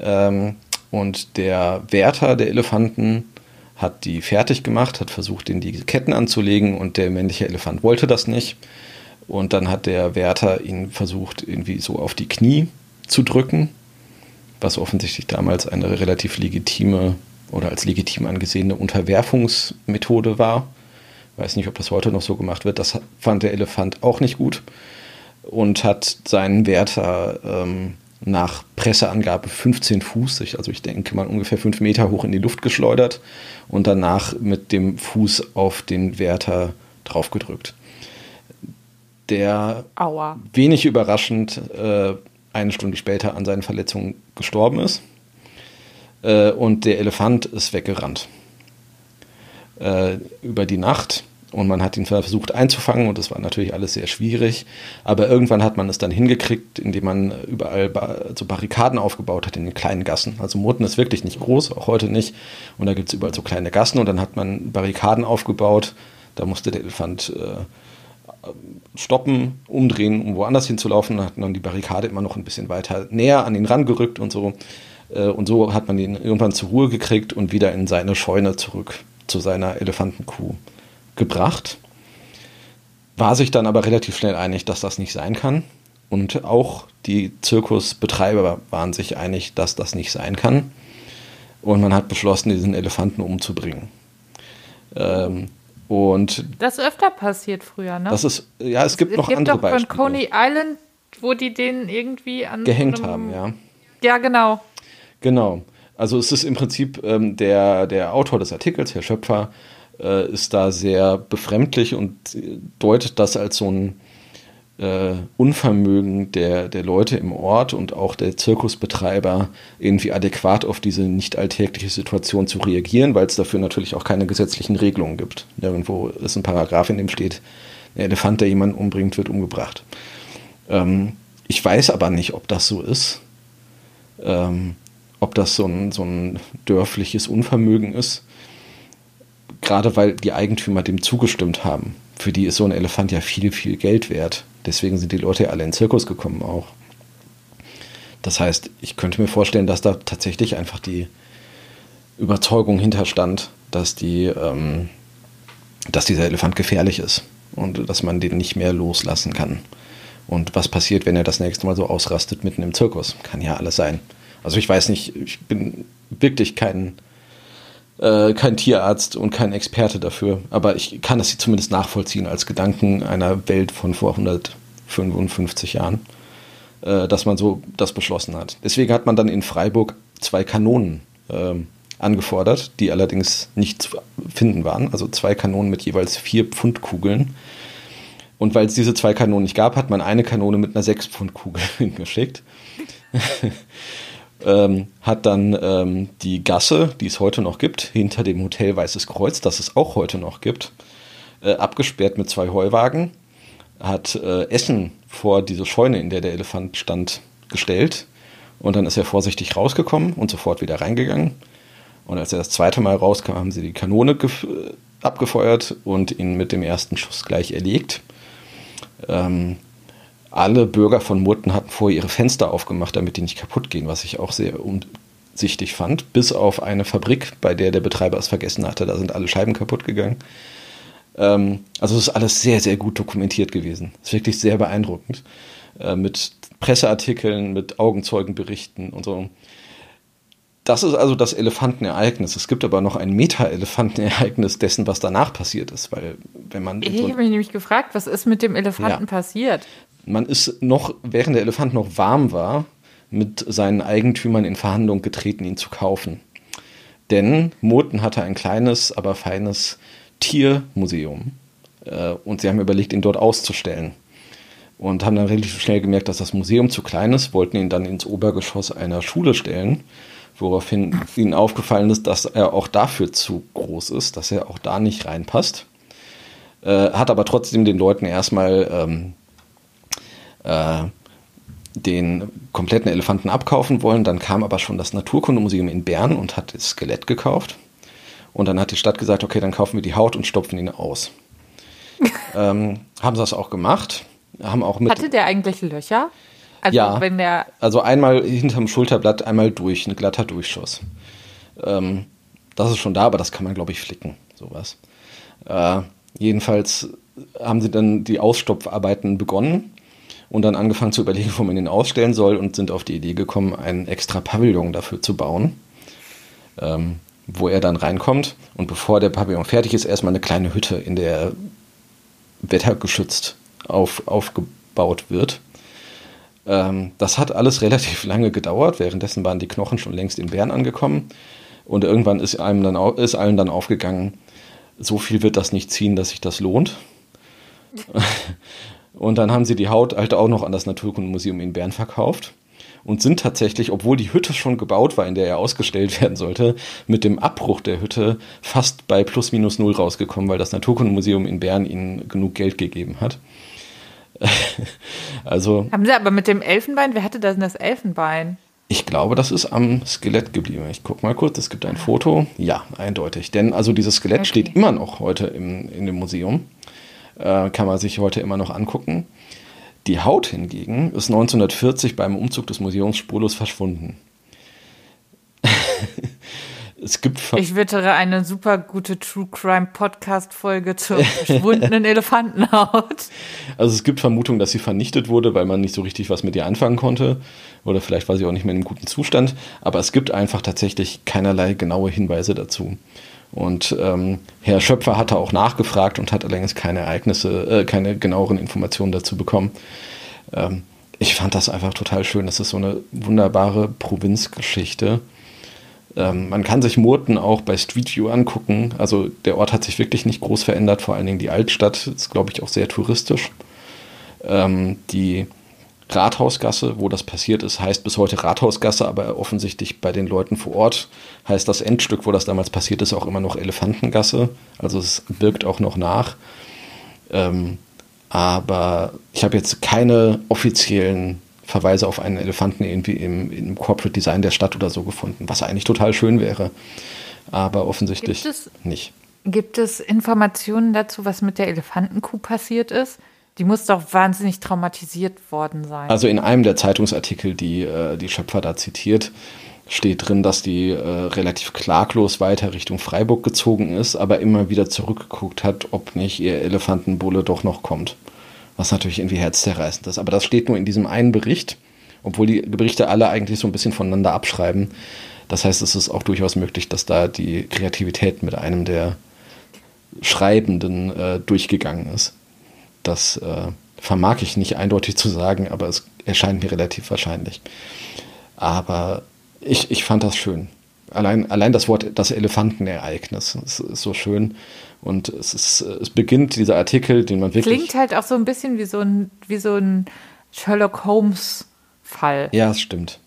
Ähm, und der Wärter der Elefanten hat die fertig gemacht, hat versucht, ihnen die Ketten anzulegen und der männliche Elefant wollte das nicht. Und dann hat der Wärter ihn versucht, irgendwie so auf die Knie zu drücken, was offensichtlich damals eine relativ legitime oder als legitim angesehene Unterwerfungsmethode war. Weiß nicht, ob das heute noch so gemacht wird. Das fand der Elefant auch nicht gut und hat seinen Wärter ähm, nach Presseangabe 15 Fuß, also ich denke mal ungefähr 5 Meter hoch in die Luft geschleudert und danach mit dem Fuß auf den Wärter draufgedrückt. Der Aua. wenig überraschend äh, eine Stunde später an seinen Verletzungen gestorben ist. Äh, und der Elefant ist weggerannt. Äh, über die Nacht. Und man hat ihn versucht einzufangen und das war natürlich alles sehr schwierig. Aber irgendwann hat man es dann hingekriegt, indem man überall so Barrikaden aufgebaut hat in den kleinen Gassen. Also Murten ist wirklich nicht groß, auch heute nicht. Und da gibt es überall so kleine Gassen und dann hat man Barrikaden aufgebaut. Da musste der Elefant äh, stoppen, umdrehen, um woanders hinzulaufen. Dann hat man die Barrikade immer noch ein bisschen weiter näher an ihn rangerückt und so. Äh, Und so hat man ihn irgendwann zur Ruhe gekriegt und wieder in seine Scheune zurück zu seiner Elefantenkuh gebracht. War sich dann aber relativ schnell einig, dass das nicht sein kann. Und auch die Zirkusbetreiber waren sich einig, dass das nicht sein kann. Und man hat beschlossen, diesen Elefanten umzubringen. Ähm, und Das ist öfter passiert früher, ne? das ist, ja, es gibt noch gibt andere doch von Beispiele. Coney Island, wo die den irgendwie an gehängt so haben, einem- ja. Ja, genau. Genau. Also es ist im Prinzip ähm, der, der Autor des Artikels, Herr Schöpfer, äh, ist da sehr befremdlich und äh, deutet das als so ein äh, Unvermögen der, der Leute im Ort und auch der Zirkusbetreiber irgendwie adäquat auf diese nicht alltägliche Situation zu reagieren, weil es dafür natürlich auch keine gesetzlichen Regelungen gibt. Nirgendwo ist ein Paragraph, in dem steht, ein Elefant, der jemanden umbringt, wird umgebracht. Ähm, ich weiß aber nicht, ob das so ist. Ähm, ob das so ein, so ein dörfliches Unvermögen ist. Gerade weil die Eigentümer dem zugestimmt haben. Für die ist so ein Elefant ja viel, viel Geld wert. Deswegen sind die Leute ja alle in den Zirkus gekommen auch. Das heißt, ich könnte mir vorstellen, dass da tatsächlich einfach die, Überzeugung hinterstand, dass, die, ähm, dass dieser Elefant gefährlich ist und dass man den nicht mehr loslassen kann. Und was passiert, wenn er das nächste Mal so ausrastet mitten im Zirkus? Kann ja alles sein. Also ich weiß nicht, ich bin wirklich kein, äh, kein Tierarzt und kein Experte dafür, aber ich kann das zumindest nachvollziehen als Gedanken einer Welt von vor 155 Jahren, äh, dass man so das beschlossen hat. Deswegen hat man dann in Freiburg zwei Kanonen ähm, angefordert, die allerdings nicht zu finden waren. Also zwei Kanonen mit jeweils vier Pfund Kugeln. Und weil es diese zwei Kanonen nicht gab, hat man eine Kanone mit einer sechs Pfund Kugel hingeschickt. ähm, hat dann ähm, die Gasse, die es heute noch gibt, hinter dem Hotel Weißes Kreuz, das es auch heute noch gibt, äh, abgesperrt mit zwei Heuwagen, hat äh, Essen vor diese Scheune, in der der Elefant stand, gestellt. Und dann ist er vorsichtig rausgekommen und sofort wieder reingegangen und als er das zweite Mal rauskam, haben sie die Kanone abgefeuert und ihn mit dem ersten Schuss gleich erlegt. Ähm, alle Bürger von Murten hatten vorher ihre Fenster aufgemacht, damit die nicht kaputt gehen, was ich auch sehr umsichtig fand. Bis auf eine Fabrik, bei der der Betreiber es vergessen hatte, da sind alle Scheiben kaputt gegangen. Ähm, also es ist alles sehr, sehr gut dokumentiert gewesen. Es ist wirklich sehr beeindruckend. Äh, mit Presseartikeln, mit Augenzeugenberichten und so. Das ist also das Elefantenereignis. Es gibt aber noch ein Meta-Elefantenereignis dessen, was danach passiert ist, weil wenn man ich so habe mich nämlich gefragt, was ist mit dem Elefanten ja. passiert? Man ist noch, während der Elefant noch warm war, mit seinen Eigentümern in Verhandlung getreten, ihn zu kaufen. Denn Moten hatte ein kleines, aber feines Tiermuseum äh, und sie haben überlegt, ihn dort auszustellen und haben dann relativ schnell gemerkt, dass das Museum zu klein ist, wollten ihn dann ins Obergeschoss einer Schule stellen woraufhin ihnen aufgefallen ist, dass er auch dafür zu groß ist, dass er auch da nicht reinpasst. Äh, hat aber trotzdem den Leuten erstmal ähm, äh, den kompletten Elefanten abkaufen wollen. Dann kam aber schon das Naturkundemuseum in Bern und hat das Skelett gekauft. Und dann hat die Stadt gesagt, okay, dann kaufen wir die Haut und stopfen ihn aus. ähm, haben sie das auch gemacht. Haben auch mit Hatte der eigentlich Löcher? Also ja, wenn der also einmal hinterm Schulterblatt, einmal durch, ein glatter Durchschuss. Ähm, das ist schon da, aber das kann man, glaube ich, flicken, sowas. Äh, jedenfalls haben sie dann die Ausstopfarbeiten begonnen und dann angefangen zu überlegen, wo man ihn ausstellen soll und sind auf die Idee gekommen, einen extra Pavillon dafür zu bauen, ähm, wo er dann reinkommt und bevor der Pavillon fertig ist, erstmal eine kleine Hütte, in der wettergeschützt auf, aufgebaut wird. Ähm, das hat alles relativ lange gedauert. Währenddessen waren die Knochen schon längst in Bern angekommen. Und irgendwann ist, einem dann, ist allen dann aufgegangen, so viel wird das nicht ziehen, dass sich das lohnt. und dann haben sie die Haut halt auch noch an das Naturkundemuseum in Bern verkauft und sind tatsächlich, obwohl die Hütte schon gebaut war, in der er ausgestellt werden sollte, mit dem Abbruch der Hütte fast bei plus minus null rausgekommen, weil das Naturkundemuseum in Bern ihnen genug Geld gegeben hat. also. Haben Sie aber mit dem Elfenbein, wer hatte denn das Elfenbein? Ich glaube, das ist am Skelett geblieben. Ich gucke mal kurz, es gibt ein Foto. Ja, eindeutig. Denn also dieses Skelett okay. steht immer noch heute im, in dem Museum. Äh, kann man sich heute immer noch angucken. Die Haut hingegen ist 1940 beim Umzug des Museums spurlos verschwunden. es gibt ich wittere eine super gute True Crime Podcast Folge zur verschwundenen Elefantenhaut. Also es gibt Vermutungen, dass sie vernichtet wurde, weil man nicht so richtig was mit ihr anfangen konnte oder vielleicht war sie auch nicht mehr in einem guten Zustand. Aber es gibt einfach tatsächlich keinerlei genaue Hinweise dazu. Und ähm, Herr Schöpfer hatte auch nachgefragt und hat allerdings keine Ereignisse, äh, keine genaueren Informationen dazu bekommen. Ähm, ich fand das einfach total schön. Das ist so eine wunderbare Provinzgeschichte ähm, man kann sich Murten auch bei Street View angucken. Also der Ort hat sich wirklich nicht groß verändert, vor allen Dingen die Altstadt ist, glaube ich, auch sehr touristisch. Ähm, die Rathausgasse, wo das passiert ist, heißt bis heute Rathausgasse, aber offensichtlich bei den Leuten vor Ort heißt das Endstück, wo das damals passiert ist, auch immer noch Elefantengasse. Also es wirkt auch noch nach. Ähm, aber ich habe jetzt keine offiziellen Verweise auf einen Elefanten irgendwie im, im Corporate Design der Stadt oder so gefunden, was eigentlich total schön wäre. Aber offensichtlich gibt es, nicht. Gibt es Informationen dazu, was mit der Elefantenkuh passiert ist? Die muss doch wahnsinnig traumatisiert worden sein. Also in einem der Zeitungsartikel, die äh, die Schöpfer da zitiert, steht drin, dass die äh, relativ klaglos weiter Richtung Freiburg gezogen ist, aber immer wieder zurückgeguckt hat, ob nicht ihr Elefantenbulle doch noch kommt. Was natürlich irgendwie herzzerreißend ist. Aber das steht nur in diesem einen Bericht, obwohl die Berichte alle eigentlich so ein bisschen voneinander abschreiben. Das heißt, es ist auch durchaus möglich, dass da die Kreativität mit einem der Schreibenden äh, durchgegangen ist. Das äh, vermag ich nicht eindeutig zu sagen, aber es erscheint mir relativ wahrscheinlich. Aber ich, ich fand das schön. Allein, allein das Wort, das Elefantenereignis, ist, ist so schön. Und es, ist, es beginnt dieser Artikel, den man wirklich. Klingt halt auch so ein bisschen wie so ein, wie so ein Sherlock Holmes-Fall. Ja, es stimmt.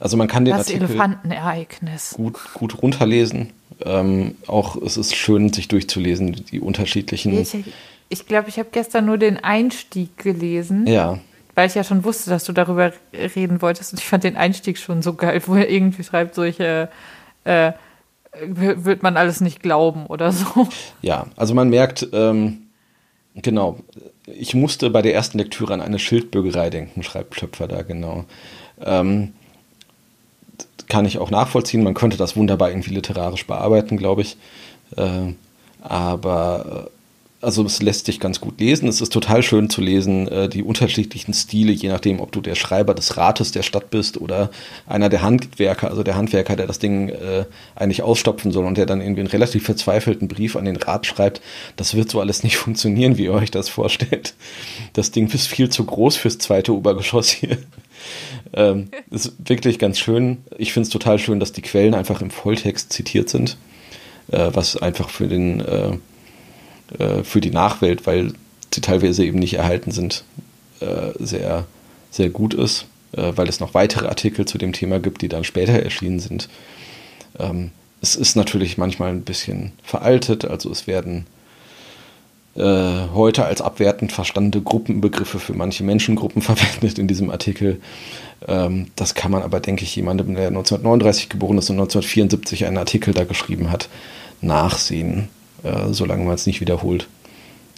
Also man kann den Das Artikel Elefantenereignis. gut, gut runterlesen. Ähm, auch es ist schön, sich durchzulesen, die unterschiedlichen. Ich glaube, ich, habe gestern nur den Einstieg gelesen, Ja, weil ich ja schon wusste, dass du darüber reden wolltest. Und ich fand den Einstieg schon so geil, wo er irgendwie schreibt, solche äh, w- wird man alles nicht glauben oder so. ja. Also man merkt, ähm, genau. Ich musste bei der ersten Lektüre an eine Schildbürgerei denken, schreibt Schöpfer da genau. Ähm, kann ich auch nachvollziehen. Man könnte das wunderbar irgendwie literarisch bearbeiten, glaube ich. Äh, aber äh, also es lässt sich ganz gut lesen. Es ist total schön zu lesen, äh, die unterschiedlichen Stile, je nachdem, ob du der Schreiber des Rates der Stadt bist oder einer der Handwerker, also der Handwerker, der das Ding äh, eigentlich ausstopfen soll und der dann irgendwie einen relativ verzweifelten Brief an den Rat schreibt. Das wird so alles nicht funktionieren, wie ihr euch das vorstellt. Das Ding ist viel zu groß fürs zweite Obergeschoss hier. Ähm, ist wirklich ganz schön. Ich finde es total schön, dass die Quellen einfach im Volltext zitiert sind, äh, was einfach für den äh, für die Nachwelt, weil sie teilweise eben nicht erhalten sind, äh, sehr, sehr gut ist, äh, weil es noch weitere Artikel zu dem Thema gibt, die dann später erschienen sind. Ähm, es ist natürlich manchmal ein bisschen veraltet, also es werden äh, heute als abwertend verstandene Gruppenbegriffe für manche Menschengruppen verwendet in diesem Artikel. Ähm, das kann man aber, denke ich, jemandem, der 1939 geboren ist und 1974 einen Artikel da geschrieben hat, nachsehen, äh, solange man es nicht wiederholt.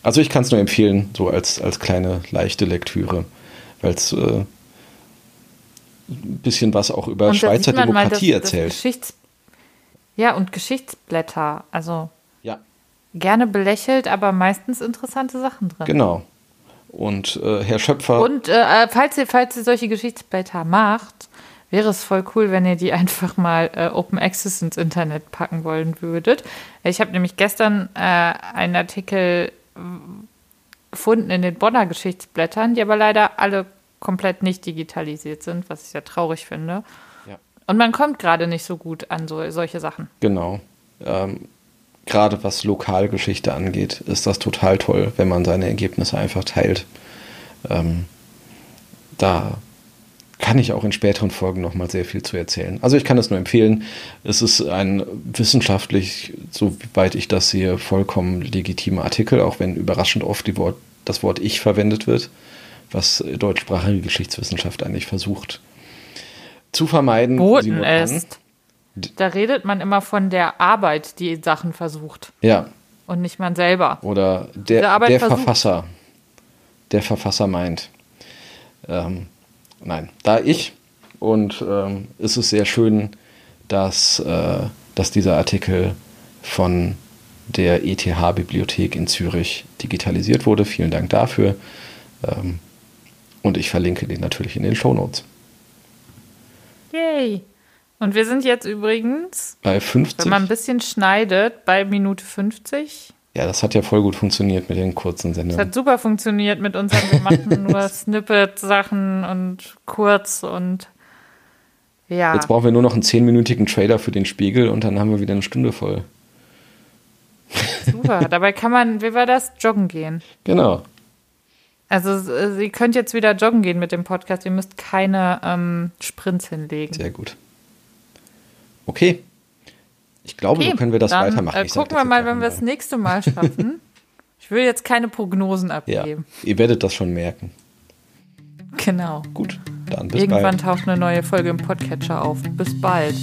Also ich kann es nur empfehlen, so als, als kleine leichte Lektüre, weil es äh, ein bisschen was auch über Schweizer man mal, Demokratie dass- erzählt. Geschichts ja, und Geschichtsblätter. Also Ja. gerne belächelt, aber meistens interessante Sachen drin. Genau. Und äh, Herr Schöpfer. Und äh, falls, ihr, falls ihr solche Geschichtsblätter macht, wäre es voll cool, wenn ihr die einfach mal äh, Open Access ins Internet packen wollen würdet. Ich habe nämlich gestern äh, einen Artikel gefunden in den Bonner Geschichtsblättern, die aber leider alle komplett nicht digitalisiert sind, was ich sehr traurig finde. Ja. Und man kommt gerade nicht so gut an so, solche Sachen. Genau. Ähm, Gerade was Lokalgeschichte angeht, ist das total toll, wenn man seine Ergebnisse einfach teilt. Ähm, da kann ich auch in späteren Folgen nochmal sehr viel zu erzählen. Also ich kann es nur empfehlen. Es ist ein wissenschaftlich, soweit ich das sehe, vollkommen legitimer Artikel, auch wenn überraschend oft Wort, das Wort Ich verwendet wird, was deutschsprachige Geschichtswissenschaft eigentlich versucht zu vermeiden. Boten ist. Da redet man immer von der Arbeit, die Sachen versucht Ja, und nicht man selber. Oder der, der versucht- Verfasser. Der Verfasser meint. Ähm, nein, da ich. Und ähm, es ist sehr schön, dass, äh, dass dieser Artikel von der ETH-Bibliothek in Zürich digitalisiert wurde. Vielen Dank dafür. Ähm, und ich verlinke den natürlich in den Shownotes. Yay. Und wir sind jetzt übrigens, Bei 50. wenn man ein bisschen schneidet, bei Minute 50. Ja, das hat ja voll gut funktioniert mit den kurzen Das Sendungen. hat super funktioniert mit unseren, wir machen nur Snippet-Sachen und kurz und ja. Jetzt brauchen wir nur noch einen 10-minütigen Trailer für den Spiegel und dann haben wir wieder eine Stunde voll. Super. Dabei kann man, wie war das? Joggen gehen. Genau. Also äh, ihr könnt jetzt wieder joggen gehen mit dem Podcast. Ihr müsst keine ähm, Sprints hinlegen. Sehr gut. Okay. Ich glaube, so können wir das dann, weitermachen. Äh, gucken wir mal, wenn wir das nächste Mal schaffen. ich will jetzt keine Prognosen Ja, abgeben. ihr werdet das schon merken. Genau. Gut, dann bis Irgendwann bald. taucht eine neue Folge im Podcatcher auf. Bis bald.